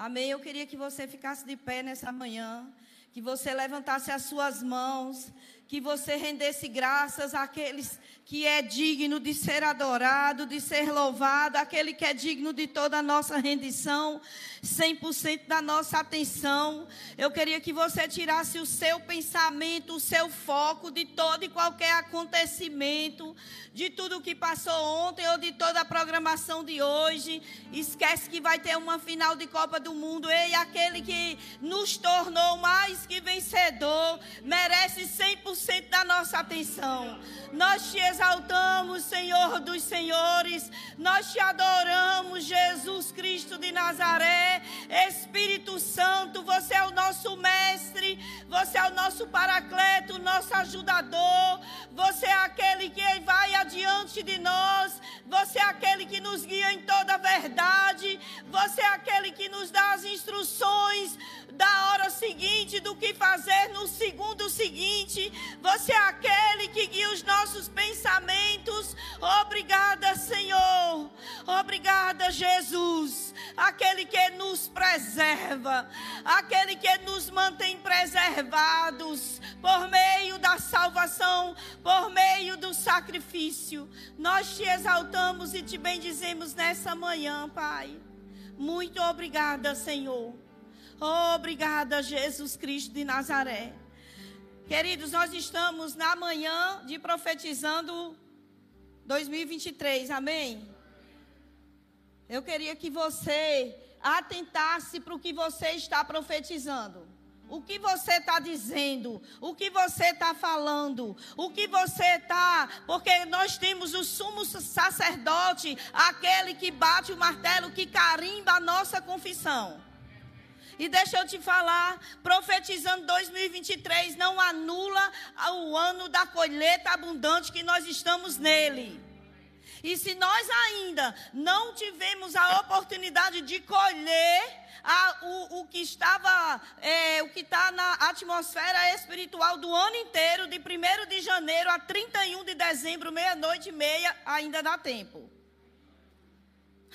Amém. Eu queria que você ficasse de pé nessa manhã, que você levantasse as suas mãos, que você rendesse graças àqueles que é digno de ser adorado, de ser louvado, aquele que é digno de toda a nossa rendição, 100% da nossa atenção. Eu queria que você tirasse o seu pensamento, o seu foco de todo e qualquer acontecimento, de tudo que passou ontem ou de toda a programação de hoje. Esquece que vai ter uma final de Copa do Mundo. Ei, aquele que nos tornou mais que vencedor, merece 100% da nossa atenção. Nós te exaltamos, Senhor dos Senhores. Nós te adoramos, Jesus Cristo de Nazaré. Espírito Santo, você é o nosso mestre, você é o nosso paracleto, nosso ajudador. Você é aquele que vai adiante de nós. Você é aquele que nos guia em toda a verdade. Você é aquele que nos dá as instruções da hora seguinte, do que fazer no segundo seguinte. Você é aquele que guia os nossos pensamentos. Obrigada, Senhor. Obrigada, Jesus. Aquele que nos preserva, aquele que nos mantém preservados por meio da salvação, por meio do sacrifício. Nós te exaltamos e te bendizemos nessa manhã, Pai. Muito obrigada, Senhor. Obrigada, Jesus Cristo de Nazaré. Queridos, nós estamos na manhã de profetizando 2023, amém? Eu queria que você atentasse para o que você está profetizando. O que você está dizendo, o que você está falando, o que você está. Porque nós temos o sumo sacerdote, aquele que bate o martelo, que carimba a nossa confissão. E deixa eu te falar, profetizando 2023 não anula o ano da colheita abundante que nós estamos nele. E se nós ainda não tivemos a oportunidade de colher a, o, o, que estava, é, o que está na atmosfera espiritual do ano inteiro, de 1 de janeiro a 31 de dezembro, meia-noite e meia, ainda dá tempo.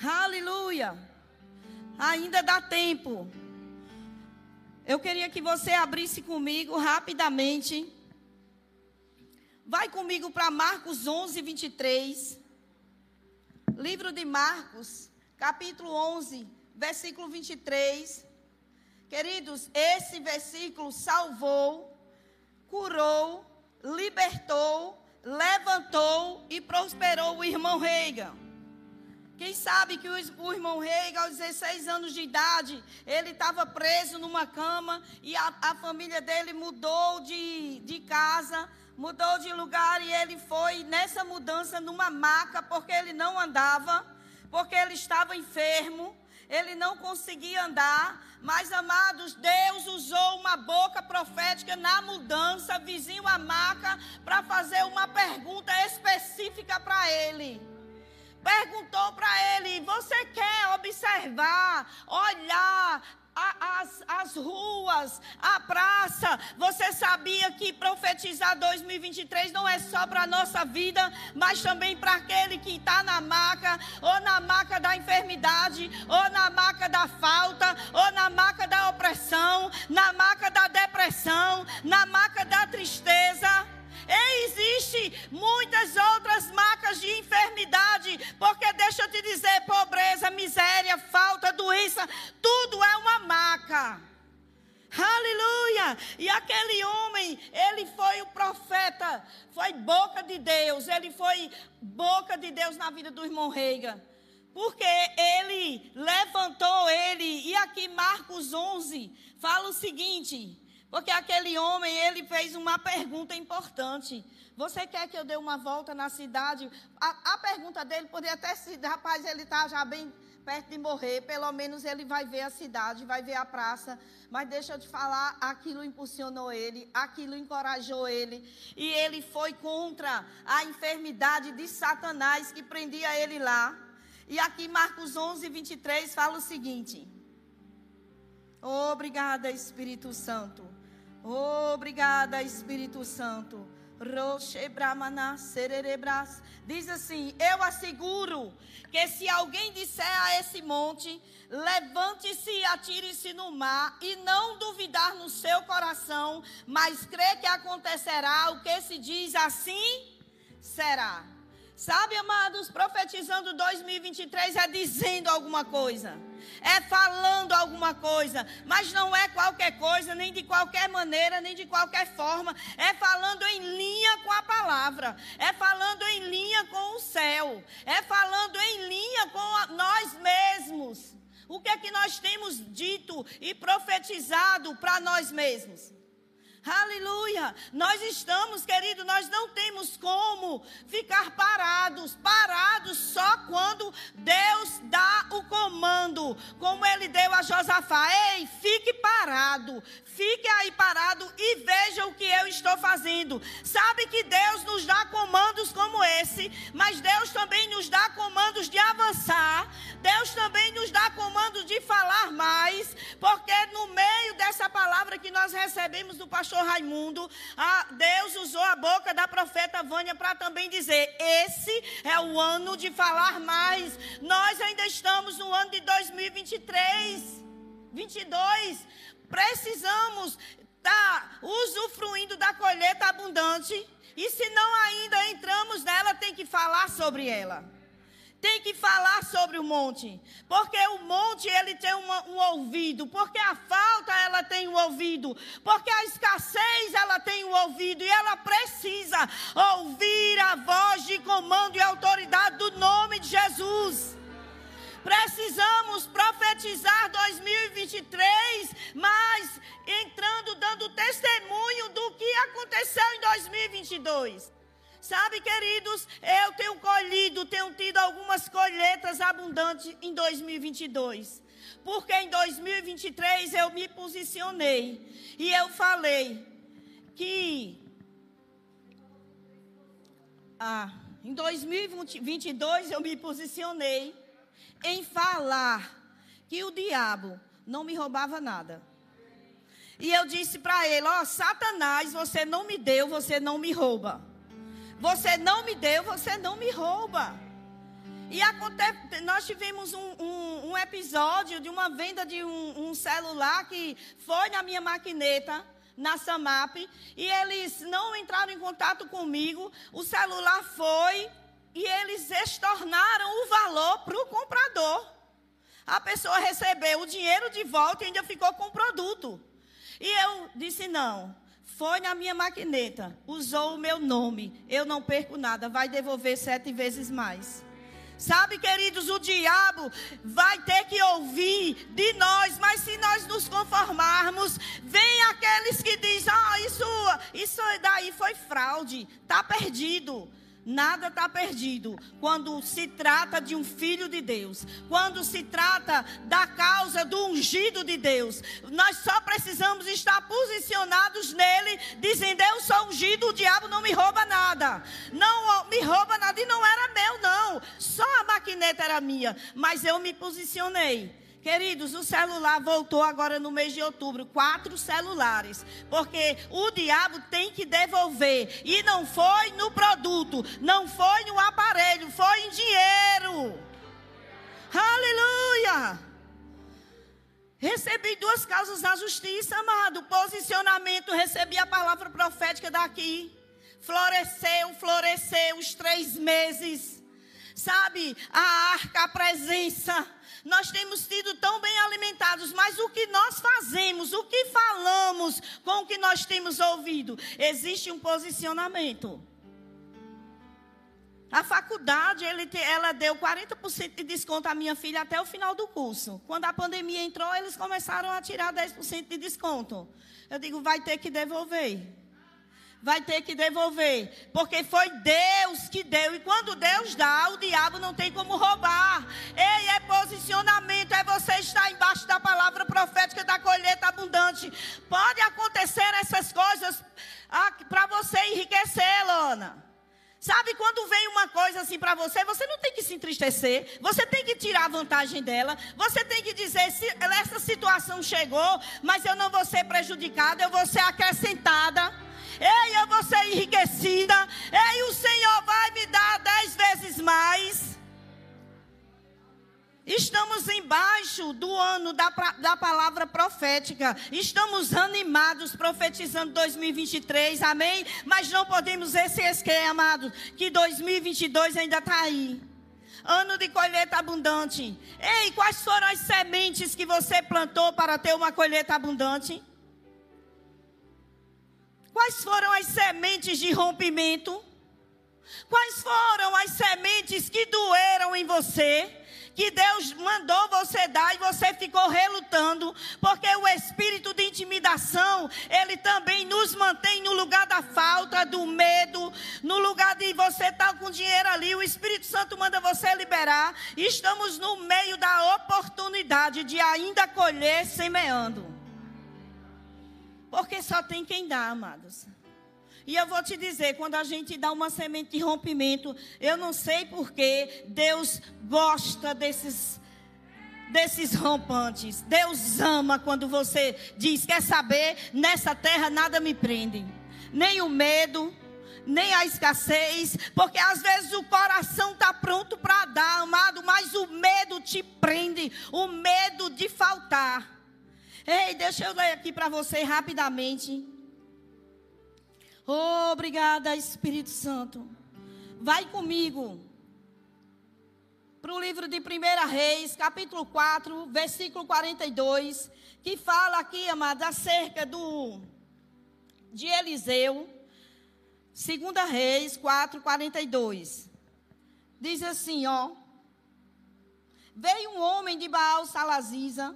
Aleluia! Ainda dá tempo. Eu queria que você abrisse comigo rapidamente. Vai comigo para Marcos 11, 23. Livro de Marcos, capítulo 11, versículo 23. Queridos, esse versículo salvou, curou, libertou, levantou e prosperou o irmão Reagan. Quem sabe que o, irmão Rei, aos 16 anos de idade, ele estava preso numa cama e a, a família dele mudou de, de casa, mudou de lugar e ele foi nessa mudança numa maca porque ele não andava, porque ele estava enfermo, ele não conseguia andar. Mas, amados, Deus usou uma boca profética na mudança, vizinho à maca, para fazer uma pergunta específica para ele perguntou para ele: Você quer observar, olhar as, as ruas, a praça. Você sabia que profetizar 2023 não é só para a nossa vida, mas também para aquele que está na maca, ou na maca da enfermidade, ou na maca da falta, ou na maca da opressão, na maca da depressão, na maca da tristeza. E existe muitas outras marcas de enfermidade, porque deixa eu te dizer, pobreza, miséria, falta, doença, tudo é uma maca. Aleluia! E aquele homem, ele foi o profeta, foi boca de Deus, ele foi boca de Deus na vida do irmão Reiga. Porque ele levantou ele, e aqui Marcos 11 fala o seguinte: porque aquele homem, ele fez uma pergunta importante. Você quer que eu dê uma volta na cidade? A, a pergunta dele poderia até ser, rapaz, ele está já bem perto de morrer, pelo menos ele vai ver a cidade, vai ver a praça. Mas deixa eu te falar, aquilo impulsionou ele, aquilo encorajou ele. E ele foi contra a enfermidade de Satanás que prendia ele lá. E aqui Marcos 11, 23 fala o seguinte. Obrigada, Espírito Santo. Obrigada, Espírito Santo. Diz assim: Eu asseguro que se alguém disser a esse monte, levante-se e atire-se no mar, e não duvidar no seu coração, mas crê que acontecerá o que se diz assim, será. Sabe, amados, profetizando 2023 é dizendo alguma coisa, é falando alguma coisa, mas não é qualquer coisa, nem de qualquer maneira, nem de qualquer forma, é falando em linha com a palavra, é falando em linha com o céu, é falando em linha com a, nós mesmos. O que é que nós temos dito e profetizado para nós mesmos? Aleluia. Nós estamos, querido, nós não temos como ficar parados, parados só quando Deus dá o comando, como ele deu a Josafá. Ei, fique parado, fique aí parado e veja o que eu estou fazendo. Sabe que Deus nos dá comandos como esse, mas Deus também nos dá comandos de avançar. Deus também nos dá comandos de falar mais, porque no meio dessa palavra que nós recebemos do pastor pastor Raimundo, Deus usou a boca da profeta Vânia para também dizer: esse é o ano de falar mais. Nós ainda estamos no ano de 2023, 22. Precisamos estar tá usufruindo da colheita abundante. E se não ainda entramos nela, tem que falar sobre ela tem que falar sobre o monte, porque o monte ele tem uma, um ouvido, porque a falta ela tem um ouvido, porque a escassez ela tem um ouvido e ela precisa ouvir a voz de comando e autoridade do nome de Jesus. Precisamos profetizar 2023, mas entrando dando testemunho do que aconteceu em 2022. Sabe, queridos, eu tenho colhido, tenho tido algumas colheitas abundantes em 2022. Porque em 2023 eu me posicionei e eu falei que ah, em 2022 eu me posicionei em falar que o diabo não me roubava nada. E eu disse para ele: Ó, oh, Satanás, você não me deu, você não me rouba. Você não me deu, você não me rouba. E nós tivemos um, um, um, episódio de uma venda de um, um, celular que foi na minha maquineta, na Samap, e eles não entraram em contato comigo. O celular foi e eles estornaram o valor para o comprador. A pessoa recebeu o dinheiro de volta e ainda ficou com o produto. E eu disse: não, foi na minha maquineta, usou o meu nome, eu não perco nada, vai devolver sete vezes mais. Sabe, queridos, o diabo vai ter que ouvir de nós, mas se nós nos conformarmos, vem aqueles que dizem: Ah, isso, isso daí foi fraude, está perdido. Nada está perdido quando se trata de um filho de Deus, quando se trata da causa do ungido de Deus. Nós só precisamos estar posicionados nele, dizendo: Eu sou ungido, o diabo não me rouba nada. Não me rouba nada, e não era meu, não. Só a maquineta era minha, mas eu me posicionei. Queridos, o celular voltou agora no mês de outubro, quatro celulares, porque o diabo tem que devolver e não foi no produto, não foi no aparelho, foi em dinheiro. Aleluia! Recebi duas causas na justiça, amado. Posicionamento, recebi a palavra profética daqui. Floresceu, floresceu os três meses. Sabe, a arca, a presença nós temos sido tão bem alimentados, mas o que nós fazemos, o que falamos com o que nós temos ouvido, existe um posicionamento. A faculdade, ele, ela deu 40% de desconto à minha filha até o final do curso. Quando a pandemia entrou, eles começaram a tirar 10% de desconto. Eu digo, vai ter que devolver vai ter que devolver, porque foi Deus que deu. E quando Deus dá, o diabo não tem como roubar. Ei, é posicionamento, é você estar embaixo da palavra profética da colheita abundante. Pode acontecer essas coisas ah, para você enriquecer, Lona. Sabe quando vem uma coisa assim para você, você não tem que se entristecer, você tem que tirar vantagem dela, você tem que dizer: se essa situação chegou, mas eu não vou ser prejudicada, eu vou ser acrescentada. Ei, eu vou ser enriquecida. Ei, o Senhor vai me dar dez vezes mais. Estamos embaixo do ano da, da palavra profética. Estamos animados profetizando 2023, amém? Mas não podemos esquecer, amados, que 2022 ainda está aí. Ano de colheita abundante. Ei, quais foram as sementes que você plantou para ter uma colheita abundante? Quais foram as sementes de rompimento? Quais foram as sementes que doeram em você? Que Deus mandou você dar e você ficou relutando, porque o espírito de intimidação, ele também nos mantém no lugar da falta, do medo, no lugar de você estar tá com dinheiro ali, o Espírito Santo manda você liberar. Estamos no meio da oportunidade de ainda colher semeando. Porque só tem quem dá, amados. E eu vou te dizer, quando a gente dá uma semente de rompimento, eu não sei porquê, Deus gosta desses desses rompantes. Deus ama quando você diz: Quer saber? Nessa terra nada me prende. Nem o medo, nem a escassez. Porque às vezes o coração está pronto para dar, amado, mas o medo te prende o medo de faltar. Ei, deixa eu ler aqui para você rapidamente. Oh, obrigada, Espírito Santo. Vai comigo para o livro de 1 Reis, capítulo 4, versículo 42, que fala aqui, amados, acerca do de Eliseu. 2 Reis 4, 42. Diz assim, ó. Veio um homem de Baal Salazisa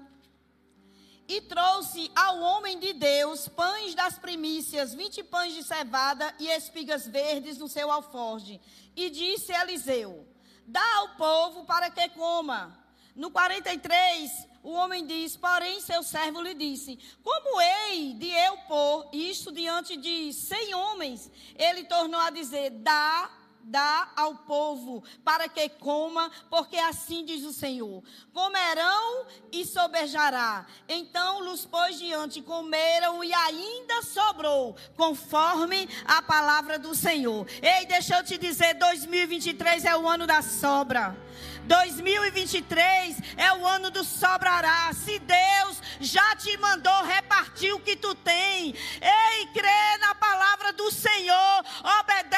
e trouxe ao homem de Deus pães das primícias, vinte pães de cevada e espigas verdes no seu alforge. E disse a Eliseu: Dá ao povo para que coma. No 43, o homem diz: Porém, seu servo lhe disse: Como hei de eu pôr isto diante de cem homens? Ele tornou a dizer: Dá dá ao povo para que coma, porque assim diz o Senhor: comerão e sobejará. Então los pôs diante, comeram e ainda sobrou, conforme a palavra do Senhor. Ei, deixa eu te dizer: 2023 é o ano da sobra. 2023 é o ano do sobrará. Se Deus já te mandou repartir o que tu tem, ei, crê na palavra do Senhor, obedece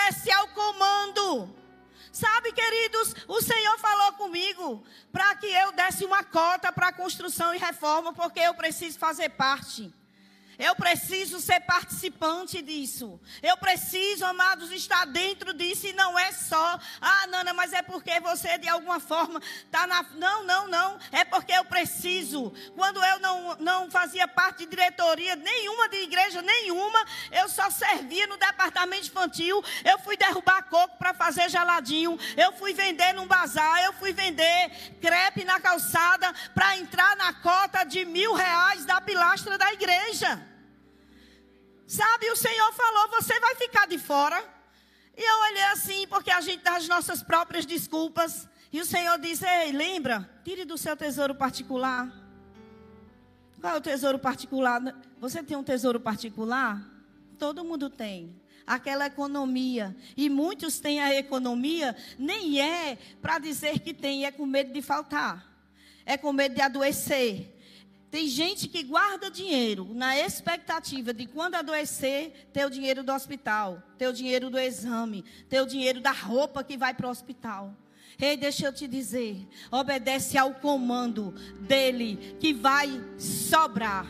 o Senhor falou comigo para que eu desse uma cota para construção e reforma, porque eu preciso fazer parte. Eu preciso ser participante disso. Eu preciso, amados, estar dentro disso e não é só, ah, Nana, mas é porque você de alguma forma está na. Não, não, não. É porque eu preciso. Quando eu não, não fazia parte de diretoria nenhuma, de igreja nenhuma, eu só servia no departamento infantil. Eu fui derrubar coco para fazer geladinho. Eu fui vender num bazar. Eu fui vender crepe na calçada para entrar na cota de mil reais da pilastra da igreja. Sabe, o Senhor falou: você vai ficar de fora. E eu olhei assim, porque a gente dá as nossas próprias desculpas. E o Senhor disse: Ei, lembra, tire do seu tesouro particular. Qual é o tesouro particular? Você tem um tesouro particular? Todo mundo tem. Aquela economia. E muitos têm a economia, nem é para dizer que tem, é com medo de faltar. É com medo de adoecer. Tem gente que guarda dinheiro na expectativa de quando adoecer, ter o dinheiro do hospital, ter o dinheiro do exame, ter o dinheiro da roupa que vai para o hospital. Ei, deixa eu te dizer, obedece ao comando dele que vai sobrar.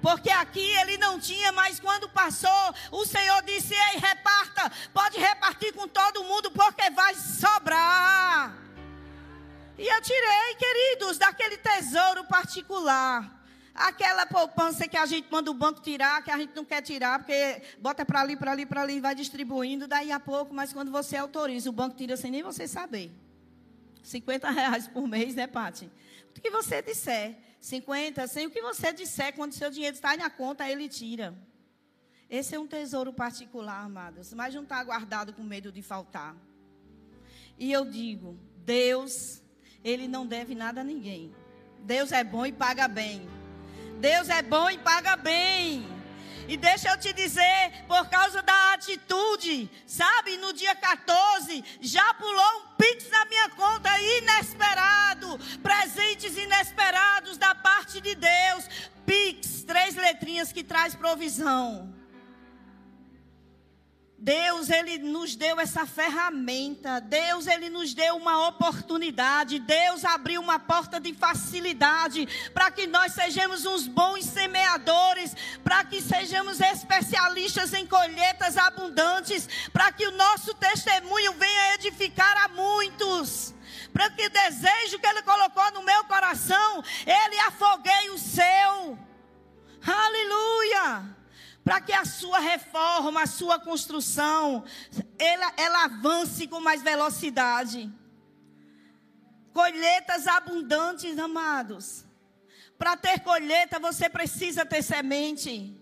Porque aqui ele não tinha, mas quando passou, o Senhor disse: Ei, reparta, pode repartir com todo mundo, porque vai sobrar. E eu tirei, queridos, daquele tesouro particular. Aquela poupança que a gente manda o banco tirar, que a gente não quer tirar, porque bota para ali, para ali, para ali, vai distribuindo, daí a pouco, mas quando você autoriza, o banco tira sem nem você saber. 50 reais por mês, né, Pati? O que você disser. 50, sem o que você disser, quando seu dinheiro está na conta, ele tira. Esse é um tesouro particular, amados, mas não está guardado com medo de faltar. E eu digo, Deus, Ele não deve nada a ninguém. Deus é bom e paga bem. Deus é bom e paga bem. E deixa eu te dizer, por causa da atitude, sabe, no dia 14, já pulou um pix na minha conta inesperado, presentes inesperados da parte de Deus. Pix, três letrinhas que traz provisão. Deus, Ele nos deu essa ferramenta. Deus, Ele nos deu uma oportunidade. Deus abriu uma porta de facilidade para que nós sejamos uns bons semeadores, para que sejamos especialistas em colheitas abundantes, para que o nosso testemunho venha edificar a muitos. Para que o desejo que Ele colocou no meu coração, Ele afoguei o seu. Aleluia! Para que a sua reforma, a sua construção, ela, ela avance com mais velocidade. Colheitas abundantes, amados. Para ter colheita, você precisa ter semente.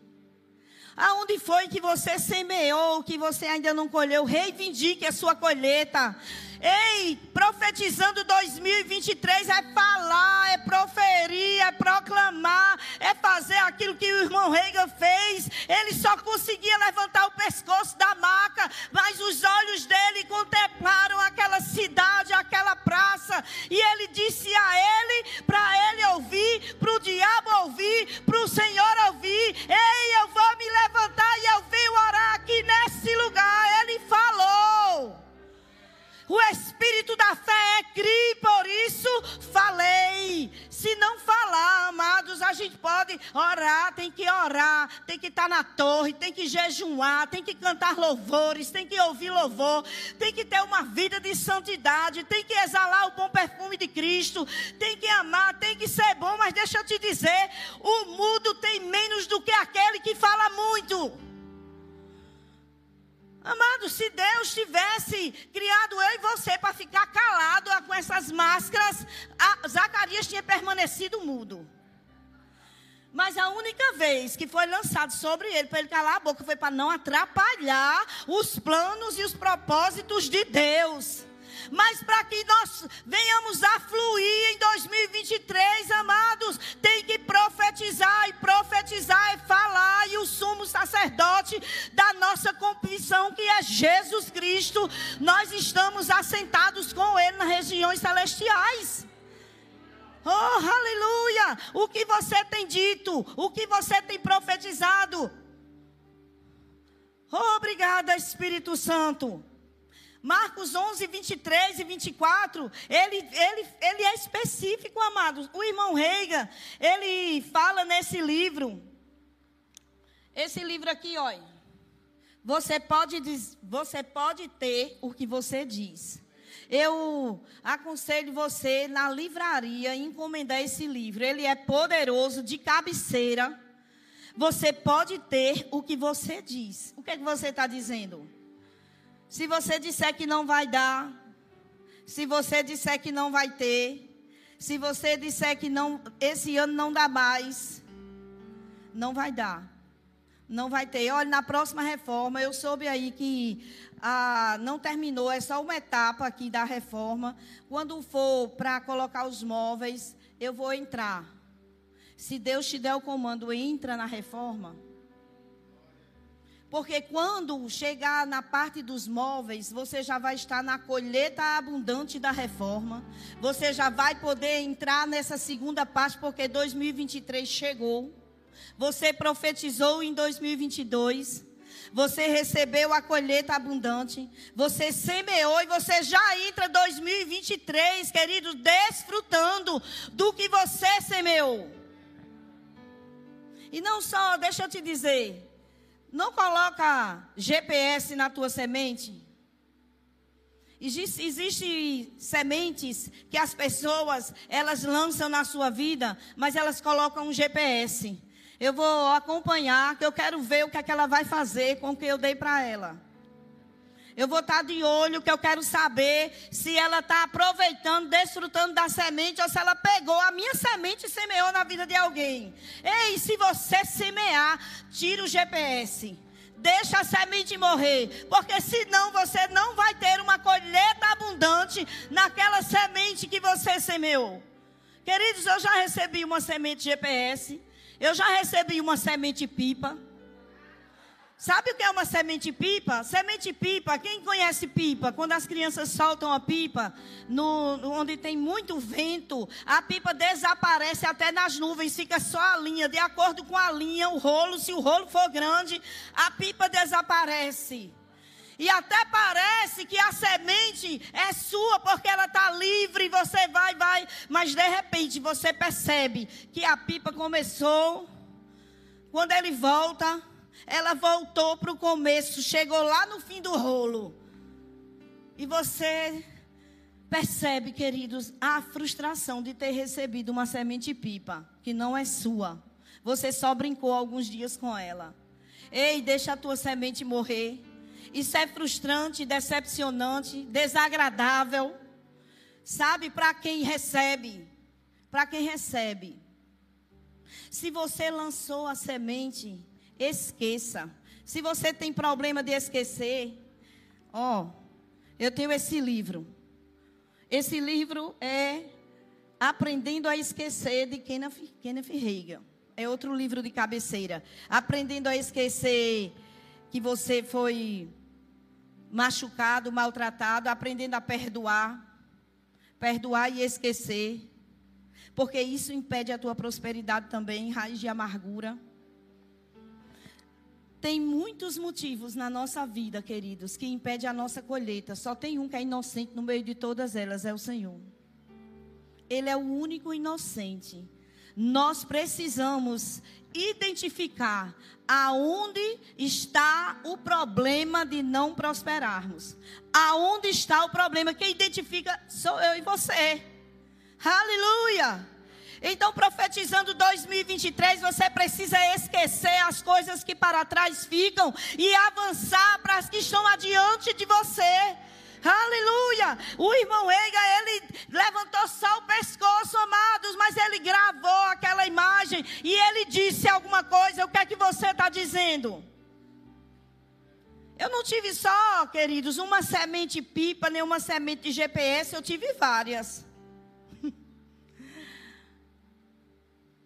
Aonde foi que você semeou, que você ainda não colheu? Reivindique a sua colheita. Ei, profetizando 2023 é falar, é proferir, é proclamar, é fazer aquilo que o irmão Reagan fez. Ele só conseguia levantar o pescoço da maca, mas os olhos dele contemplaram aquela cidade, aquela praça, e ele disse a ele, para ele ouvir, para o diabo ouvir, para o Senhor ouvir: Ei, eu vou me levantar e eu venho orar aqui nesse lugar. Ele. O espírito da fé é cri, por isso falei. Se não falar, amados, a gente pode orar, tem que orar, tem que estar na torre, tem que jejuar, tem que cantar louvores, tem que ouvir louvor, tem que ter uma vida de santidade, tem que exalar o bom perfume de Cristo, tem que amar, tem que ser bom, mas deixa eu te dizer, o mudo tem menos do que aquele que fala muito. Amado, se Deus tivesse criado eu e você para ficar calado com essas máscaras, Zacarias tinha permanecido mudo. Mas a única vez que foi lançado sobre ele para ele calar a boca foi para não atrapalhar os planos e os propósitos de Deus mas para que nós venhamos a fluir em 2023, amados, tem que profetizar, e profetizar é falar, e o sumo sacerdote da nossa confissão, que é Jesus Cristo, nós estamos assentados com Ele nas regiões celestiais. Oh, aleluia! O que você tem dito, o que você tem profetizado. Oh, obrigada, Espírito Santo. Marcos 11, 23 e 24, ele, ele, ele é específico, amados. O irmão Reiga, ele fala nesse livro. Esse livro aqui, olha. Você pode, você pode ter o que você diz. Eu aconselho você na livraria encomendar esse livro. Ele é poderoso, de cabeceira. Você pode ter o que você diz. O que, é que você está dizendo? Se você disser que não vai dar, se você disser que não vai ter, se você disser que não, esse ano não dá mais, não vai dar. Não vai ter. Olha, na próxima reforma, eu soube aí que ah, não terminou, é só uma etapa aqui da reforma. Quando for para colocar os móveis, eu vou entrar. Se Deus te der o comando, entra na reforma. Porque quando chegar na parte dos móveis, você já vai estar na colheita abundante da reforma. Você já vai poder entrar nessa segunda parte, porque 2023 chegou. Você profetizou em 2022. Você recebeu a colheita abundante. Você semeou e você já entra 2023, querido, desfrutando do que você semeou. E não só, deixa eu te dizer, não coloca GPS na tua semente. Existem existe sementes que as pessoas elas lançam na sua vida, mas elas colocam um GPS. Eu vou acompanhar, que eu quero ver o que, é que ela vai fazer com o que eu dei para ela. Eu vou estar de olho, que eu quero saber se ela está aproveitando, desfrutando da semente, ou se ela pegou a minha semente e semeou na vida de alguém. Ei, se você semear, tira o GPS. Deixa a semente morrer, porque senão você não vai ter uma colheita abundante naquela semente que você semeou. Queridos, eu já recebi uma semente GPS, eu já recebi uma semente pipa. Sabe o que é uma semente pipa? Semente pipa, quem conhece pipa? Quando as crianças soltam a pipa, no, onde tem muito vento, a pipa desaparece até nas nuvens, fica só a linha. De acordo com a linha, o rolo, se o rolo for grande, a pipa desaparece. E até parece que a semente é sua, porque ela está livre, você vai, vai. Mas de repente você percebe que a pipa começou. Quando ele volta, ela voltou para o começo, chegou lá no fim do rolo. E você percebe, queridos, a frustração de ter recebido uma semente pipa, que não é sua. Você só brincou alguns dias com ela. Ei, deixa a tua semente morrer. Isso é frustrante, decepcionante, desagradável. Sabe para quem recebe? Para quem recebe. Se você lançou a semente, esqueça. Se você tem problema de esquecer, ó, eu tenho esse livro. Esse livro é Aprendendo a Esquecer de Kenneth, Kenneth Hagin. É outro livro de cabeceira. Aprendendo a esquecer que você foi machucado, maltratado, aprendendo a perdoar. Perdoar e esquecer. Porque isso impede a tua prosperidade também, raiz de amargura. Tem muitos motivos na nossa vida, queridos, que impede a nossa colheita. Só tem um que é inocente no meio de todas elas, é o Senhor. Ele é o único inocente. Nós precisamos identificar aonde está o problema de não prosperarmos. Aonde está o problema? Quem identifica sou eu e você. Aleluia! Então, profetizando 2023, você precisa esquecer as coisas que para trás ficam e avançar para as que estão adiante de você. Aleluia! O irmão Eiga, ele levantou só o pescoço, amados, mas ele gravou aquela imagem e ele disse alguma coisa. O que é que você está dizendo? Eu não tive só, queridos, uma semente pipa, nem uma semente de GPS, eu tive várias.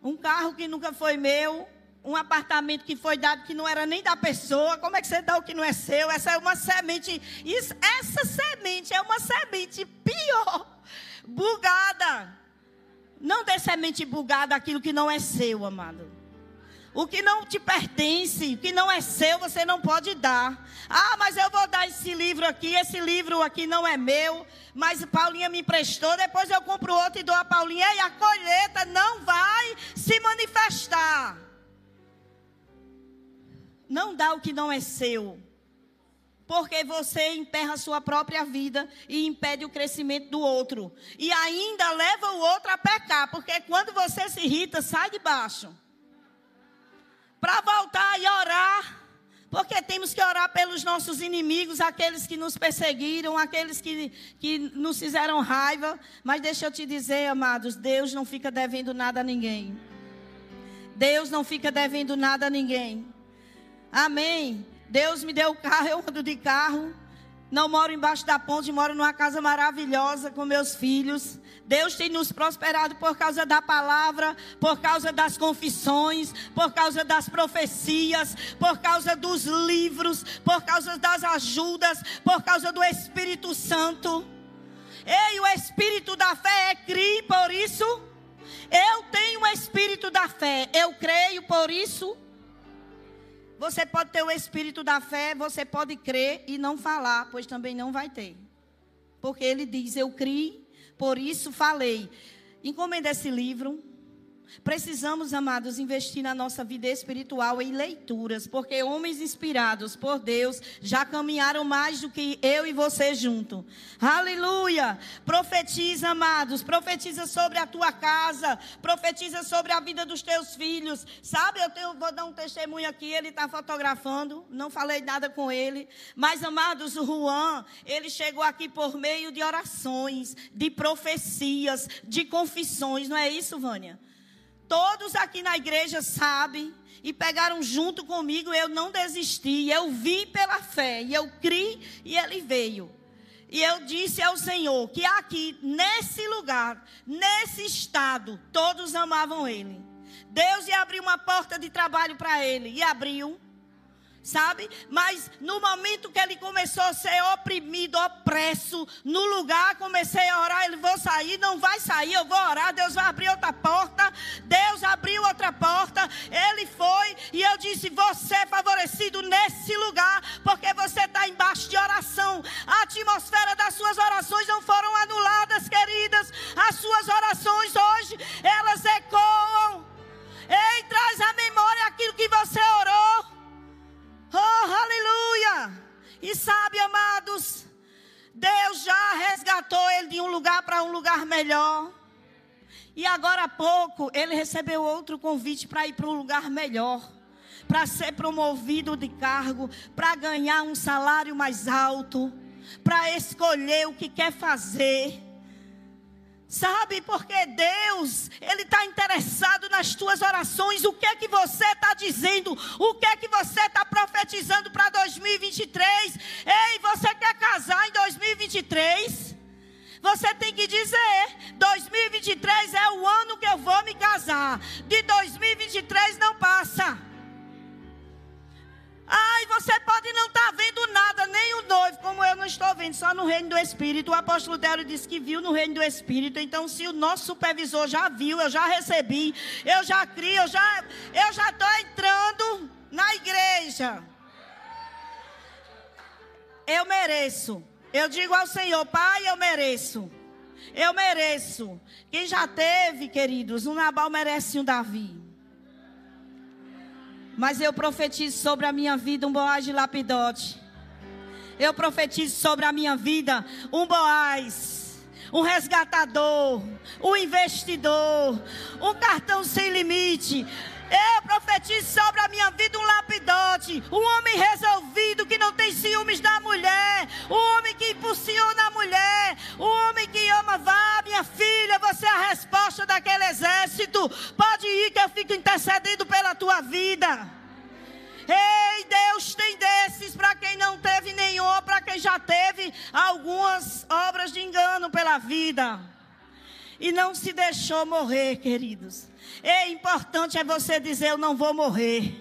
Um carro que nunca foi meu, um apartamento que foi dado que não era nem da pessoa. Como é que você dá o que não é seu? Essa é uma semente. Isso, essa semente é uma semente pior, bugada. Não dê semente bugada aquilo que não é seu, amado. O que não te pertence, o que não é seu, você não pode dar. Ah, mas eu vou dar esse livro aqui, esse livro aqui não é meu, mas Paulinha me emprestou, depois eu compro outro e dou a Paulinha, e a colheita não vai se manifestar. Não dá o que não é seu. Porque você emperra a sua própria vida e impede o crescimento do outro. E ainda leva o outro a pecar. Porque quando você se irrita, sai de baixo para voltar e orar. Porque temos que orar pelos nossos inimigos, aqueles que nos perseguiram, aqueles que, que nos fizeram raiva. Mas deixa eu te dizer, amados, Deus não fica devendo nada a ninguém. Deus não fica devendo nada a ninguém. Amém. Deus me deu o carro, eu ando de carro. Não moro embaixo da ponte, moro numa casa maravilhosa com meus filhos. Deus tem nos prosperado por causa da palavra, por causa das confissões, por causa das profecias, por causa dos livros, por causa das ajudas, por causa do Espírito Santo. Ei, o espírito da fé é crer, por isso eu tenho o espírito da fé. Eu creio, por isso você pode ter o espírito da fé, você pode crer e não falar, pois também não vai ter. Porque ele diz: Eu criei, por isso falei. Encomenda esse livro Precisamos, amados, investir na nossa vida espiritual em leituras, porque homens inspirados por Deus já caminharam mais do que eu e você junto. Aleluia! Profetiza, amados, profetiza sobre a tua casa, profetiza sobre a vida dos teus filhos. Sabe, eu tenho, vou dar um testemunho aqui, ele está fotografando, não falei nada com ele, mas, amados, o Juan, ele chegou aqui por meio de orações, de profecias, de confissões, não é isso, Vânia? Todos aqui na igreja sabem e pegaram junto comigo. Eu não desisti. Eu vi pela fé e eu criei e ele veio. E eu disse ao Senhor que aqui, nesse lugar, nesse estado, todos amavam ele. Deus ia abrir uma porta de trabalho para ele. E abriu. Sabe? Mas no momento que ele começou a ser oprimido, opresso, no lugar, comecei a orar, ele vou sair, não vai sair, eu vou orar, Deus vai abrir outra porta. Deus abriu outra porta. Ele foi e eu disse: "Você é favorecido nesse lugar, porque você está embaixo de oração. A atmosfera das suas orações não foram anuladas, queridas. As suas orações hoje, elas ecoam. Um lugar melhor. E agora há pouco ele recebeu outro convite para ir para um lugar melhor, para ser promovido de cargo, para ganhar um salário mais alto, para escolher o que quer fazer. Sabe, porque Deus, Ele está interessado nas tuas orações. O que é que você está dizendo? O que é que você está profetizando para 2023? Ei, você quer casar em 2023? Você tem que dizer: 2023 é o ano que eu vou me casar. De 2023 não passa. Ai, você pode não estar tá vendo nada, nem o noivo, como eu não estou vendo, só no reino do Espírito. O apóstolo Délio disse que viu no reino do Espírito. Então, se o nosso supervisor já viu, eu já recebi, eu já crio, eu já eu já estou entrando na igreja. Eu mereço. Eu digo ao Senhor, Pai, eu mereço. Eu mereço. Quem já teve, queridos, um Nabal merece um Davi. Mas eu profetizo sobre a minha vida um Boaz de lapidote. Eu profetizo sobre a minha vida um Boaz, um resgatador, um investidor, um cartão sem limite. Eu profetizo sobre a minha vida um lapidote, um homem resolvido que não tem ciúmes da mulher, um homem que impulsiona a mulher, um homem que ama, vá, minha filha, você é a resposta daquele exército. Pode ir que eu fico intercedendo pela tua vida. Ei, Deus tem desses para quem não teve nenhum, para quem já teve algumas obras de engano pela vida. E não se deixou morrer, queridos. É importante é você dizer: Eu não vou morrer.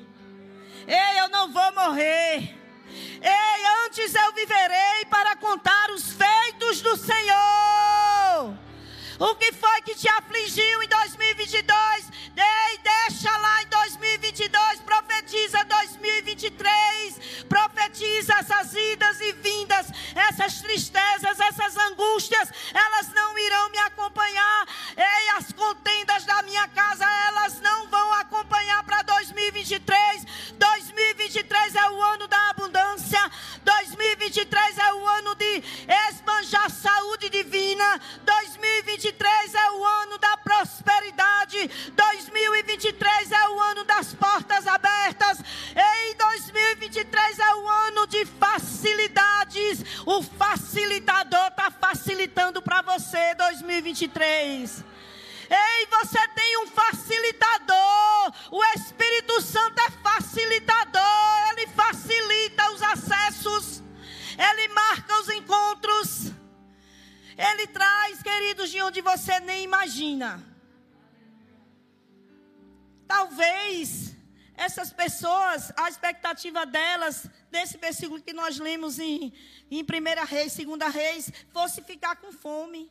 Ei, eu não vou morrer. Ei, antes eu viverei para contar os feitos do Senhor. O que foi que te afligiu em 2022? Ei, deixa lá em 2022, profetiza 2023, profetiza essas idas e vindas, essas tristezas, essas angústias, elas não irão me acompanhar. Ei, contendas minha casa, elas não vão acompanhar para 2023. 2023 é o ano da abundância, 2023 é o ano de esbanjar saúde divina, 2023 é o ano da prosperidade, 2023 é o ano das portas abertas, em 2023 é o ano de facilidades. O facilitador está facilitando para você 2023. Ei, você tem um facilitador. O Espírito Santo é facilitador. Ele facilita os acessos. Ele marca os encontros. Ele traz, queridos, de onde você nem imagina. Talvez essas pessoas, a expectativa delas, desse versículo que nós lemos em, em 1 Reis, 2 Reis, fosse ficar com fome.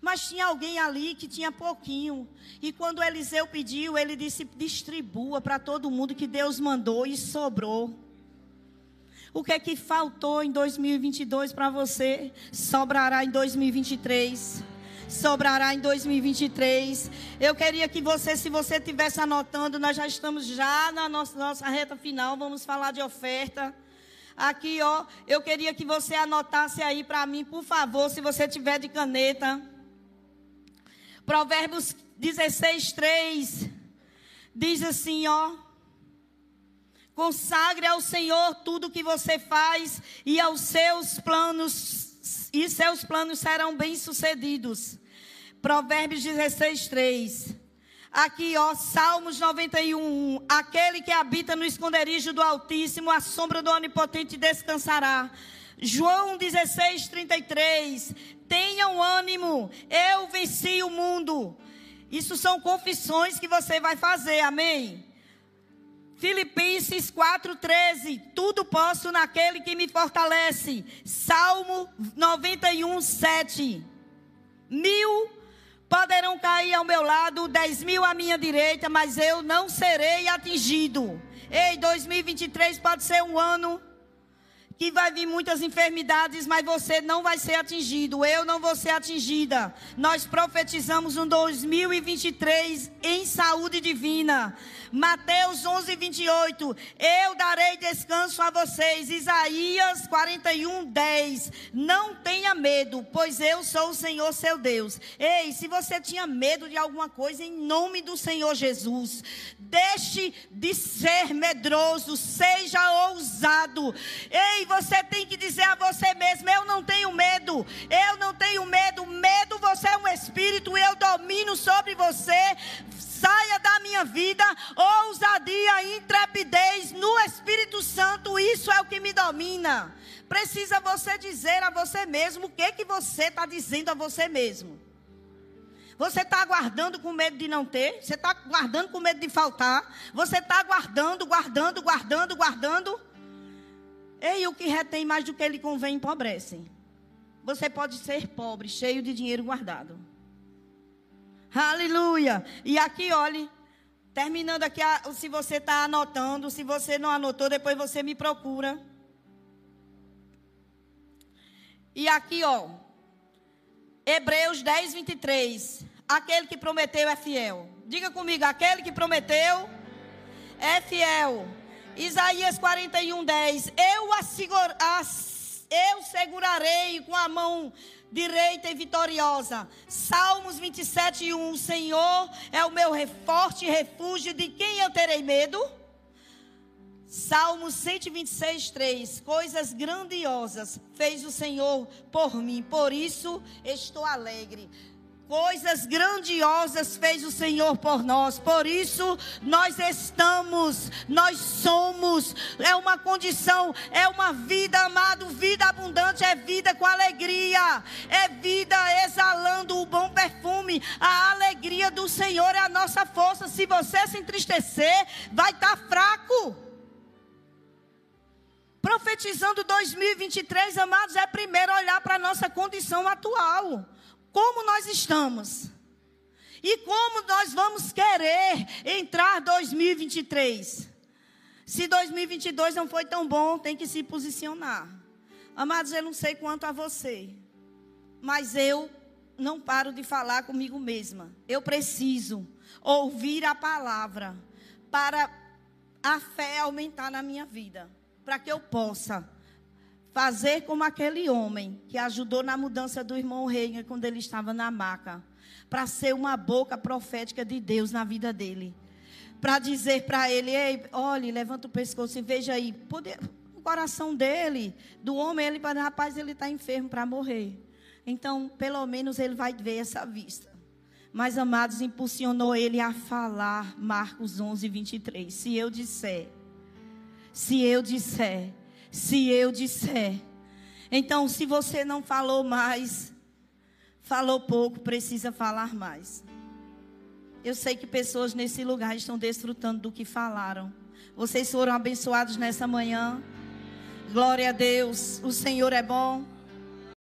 Mas tinha alguém ali que tinha pouquinho. E quando Eliseu pediu, ele disse: distribua para todo mundo que Deus mandou e sobrou. O que é que faltou em 2022 para você? Sobrará em 2023. Sobrará em 2023. Eu queria que você, se você estivesse anotando, nós já estamos já na nossa, nossa reta final, vamos falar de oferta. Aqui, ó, eu queria que você anotasse aí para mim, por favor, se você tiver de caneta. Provérbios 16, 3 diz assim, ó. Consagre ao Senhor tudo o que você faz e aos seus planos e seus planos serão bem-sucedidos. Provérbios 16, 3. Aqui, ó, Salmos 91. Aquele que habita no esconderijo do Altíssimo, a sombra do Onipotente descansará. João 16, 33. Tenham ânimo, eu venci o mundo. Isso são confissões que você vai fazer, amém? Filipenses 4,13. Tudo posso naquele que me fortalece. Salmo 91, 7. Mil poderão cair ao meu lado, dez mil à minha direita, mas eu não serei atingido. Ei, 2023 pode ser um ano que vai vir muitas enfermidades, mas você não vai ser atingido. Eu não vou ser atingida. Nós profetizamos um 2023 em saúde divina. Mateus 11, 28. Eu darei descanso a vocês. Isaías 41, 10. Não tenha medo, pois eu sou o Senhor seu Deus. Ei, se você tinha medo de alguma coisa, em nome do Senhor Jesus, deixe de ser medroso, seja ousado. Ei, você tem que dizer a você mesmo: eu não tenho medo, eu não tenho medo. Medo, você é um espírito, eu domino sobre você. Saia da minha vida, ousadia, intrepidez no Espírito Santo, isso é o que me domina. Precisa você dizer a você mesmo o que, que você está dizendo a você mesmo. Você está aguardando com medo de não ter? Você está guardando com medo de faltar? Você está guardando, guardando, guardando, guardando? Ei, o que retém mais do que ele convém empobrece. Você pode ser pobre, cheio de dinheiro guardado. Aleluia. E aqui, olhe, terminando aqui, se você está anotando, se você não anotou, depois você me procura. E aqui, ó, Hebreus 10, 23. Aquele que prometeu é fiel. Diga comigo, aquele que prometeu é fiel. Isaías 41, 10. Eu, assegura, eu segurarei com a mão direita e vitoriosa. Salmos 27, 1. O Senhor é o meu forte refúgio, de quem eu terei medo? Salmos 126, 3. Coisas grandiosas fez o Senhor por mim, por isso estou alegre. Coisas grandiosas fez o Senhor por nós. Por isso nós estamos, nós somos. É uma condição, é uma vida, amado. Vida abundante é vida com alegria. É vida exalando o bom perfume. A alegria do Senhor é a nossa força. Se você se entristecer, vai estar tá fraco. Profetizando 2023, amados, é primeiro olhar para a nossa condição atual como nós estamos. E como nós vamos querer entrar 2023? Se 2022 não foi tão bom, tem que se posicionar. Amados, eu não sei quanto a você, mas eu não paro de falar comigo mesma. Eu preciso ouvir a palavra para a fé aumentar na minha vida, para que eu possa fazer como aquele homem que ajudou na mudança do irmão Reagan quando ele estava na maca, para ser uma boca profética de Deus na vida dele, para dizer para ele, ei, olhe, levanta o pescoço e veja aí, poder, o coração dele, do homem, ele para rapaz, ele está enfermo para morrer. Então, pelo menos ele vai ver essa vista. Mas, amados, impulsionou ele a falar Marcos 11, 23. Se eu disser, se eu disser, se eu disser. Então, se você não falou mais, falou pouco, precisa falar mais. Eu sei que pessoas nesse lugar estão desfrutando do que falaram. Vocês foram abençoados nessa manhã. Glória a Deus. O Senhor é bom.